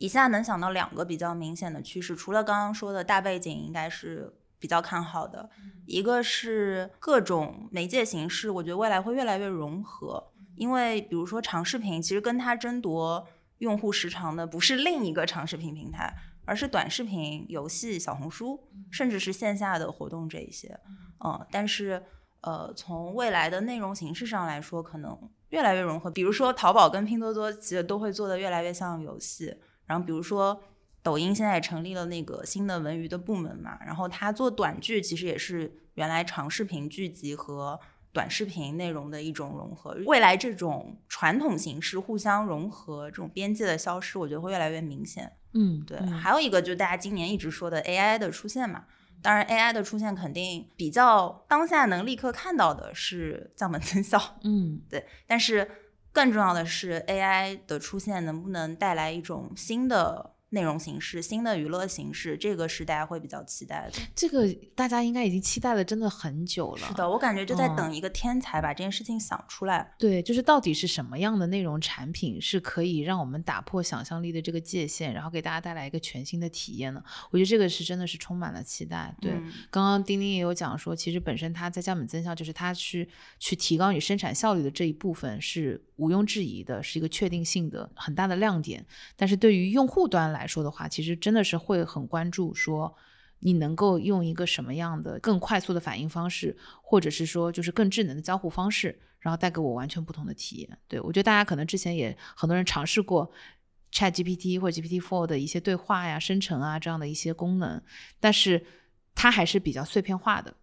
以下能想到两个比较明显的趋势，除了刚刚说的大背景，应该是比较看好的。一个是各种媒介形式，我觉得未来会越来越融合，因为比如说长视频，其实跟它争夺用户时长的不是另一个长视频平台，而是短视频、游戏、小红书，甚至是线下的活动这一些。嗯，但是呃，从未来的内容形式上来说，可能越来越融合。比如说，淘宝跟拼多多其实都会做的越来越像游戏。然后，比如说抖音现在也成立了那个新的文娱的部门嘛，然后它做短剧其实也是原来长视频剧集和短视频内容的一种融合。未来这种传统形式互相融合，这种边界的消失，我觉得会越来越明显。嗯，对，嗯还有一个就是大家今年一直说的 AI 的出现嘛。当然，AI 的出现肯定比较当下能立刻看到的是降本增效，嗯对。但是更重要的是，AI 的出现能不能带来一种新的内容形式、新的娱乐形式，这个是大家会比较期待的。这个大家应该已经期待了，真的很久了。是的，我感觉就在嗯等一个天才把这件事情想出来。对，就是到底是什么样的内容产品是可以让我们打破想象力的这个界限，然后给大家带来一个全新的体验呢？我觉得这个是真的是充满了期待。对，嗯刚刚丁丁也有讲说，其实本身它在降本增效，就是它去去提高你生产效率的这一部分是毋庸置疑的，是一个确定性的很大的亮点。但是对于用户端来来说的话，其实真的是会很关注说。你能够用一个什么样的更快速的反应方式，或者是说就是更智能的交互方式，然后带给我完全不同的体验。对我觉得大家可能之前也很多人尝试过 Chat GPT 或者 GPT Four 的一些对话呀、生成啊这样的一些功能，但是它还是比较碎片化的，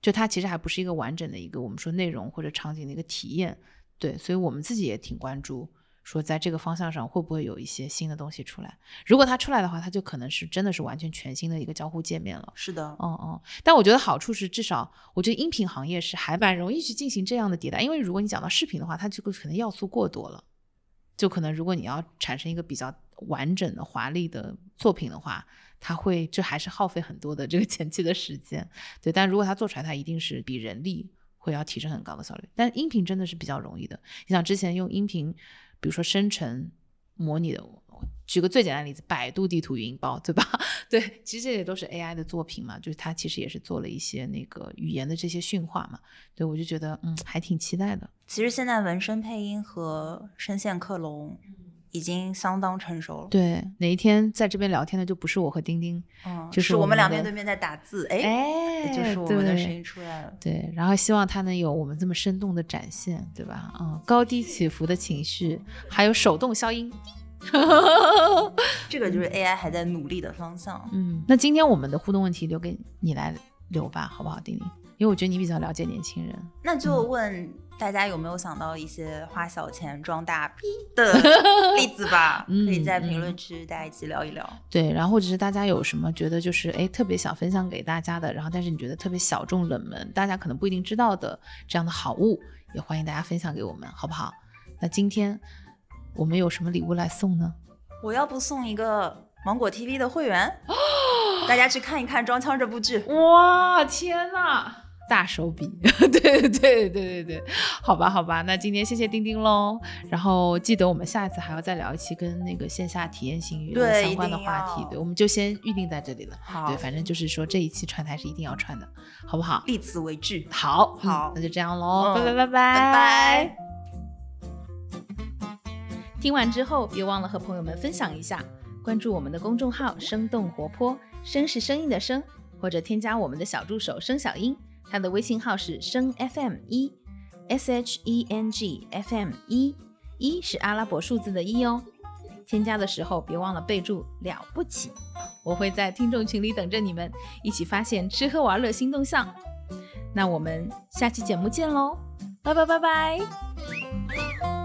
就它其实还不是一个完整的一个我们说内容或者场景的一个体验。对，所以我们自己也挺关注。说在这个方向上会不会有一些新的东西出来？如果它出来的话，它就可能是真的是完全全新的一个交互界面了。是的，嗯嗯，但我觉得好处是，至少我觉得音频行业是还蛮容易去进行这样的迭代，因为如果你讲到视频的话，它这个可能要素过多了，就可能如果你要产生一个比较完整的、华丽的作品的话，它会这还是耗费很多的这个前期的时间。对，但如果它做出来，它一定是比人力会要提升很高的效率。但音频真的是比较容易的，你想之前用音频，比如说生成模拟的。举个最简单的例子，百度地图语音包，对吧？对，其实这些都是 AI 的作品嘛，就是它其实也是做了一些那个语言的这些驯化嘛。对我就觉得，嗯，还挺期待的。其实现在纹身配音和声线克隆已经相当成熟了。对，哪一天在这边聊天的就不是我和丁丁，嗯，就是我们我们俩面对面在打字，哎，哎就是我们的声音出来了。对，然后希望他能有我们这么生动的展现，对吧？嗯，高低起伏的情绪，还有手动消音。这个就是 AI 还在努力的方向。嗯，那今天我们的互动问题留给你来留吧，好不好，丁丁？因为我觉得你比较了解年轻人。那就问大家有没有想到一些花小钱装大逼的例子吧？嗯可以在评论区大家一起聊一聊。对，然后或者是大家有什么觉得就是哎特别想分享给大家的，然后但是你觉得特别小众冷门，大家可能不一定知道的这样的好物，也欢迎大家分享给我们，好不好？那今天我们有什么礼物来送呢？我要不送一个芒果 TV 的会员，大家去看一看《装腔》这部剧。哇，天呐！大手笔，对对对对对对，好吧好吧，那今天谢谢丁丁喽，然后记得我们下一次还要再聊一期跟那个线下体验型娱乐相关的话题，对，我们就先预定在这里了。好对，反正就是说这一期串台是一定要串的，好不好？立此为据。好，嗯好那就这样喽，拜拜拜拜拜。听完之后，别忘了和朋友们分享一下，关注我们的公众号“生动活泼”，声是声音的声，或者添加我们的小助手声小英，他的微信号是生 FM 一，S H E N G F M 一，一是阿拉伯数字的一哦。添加的时候别忘了备注“了不起”，我会在听众群里等着你们，一起发现吃喝玩乐新动向。那我们下期节目见喽，拜拜拜拜。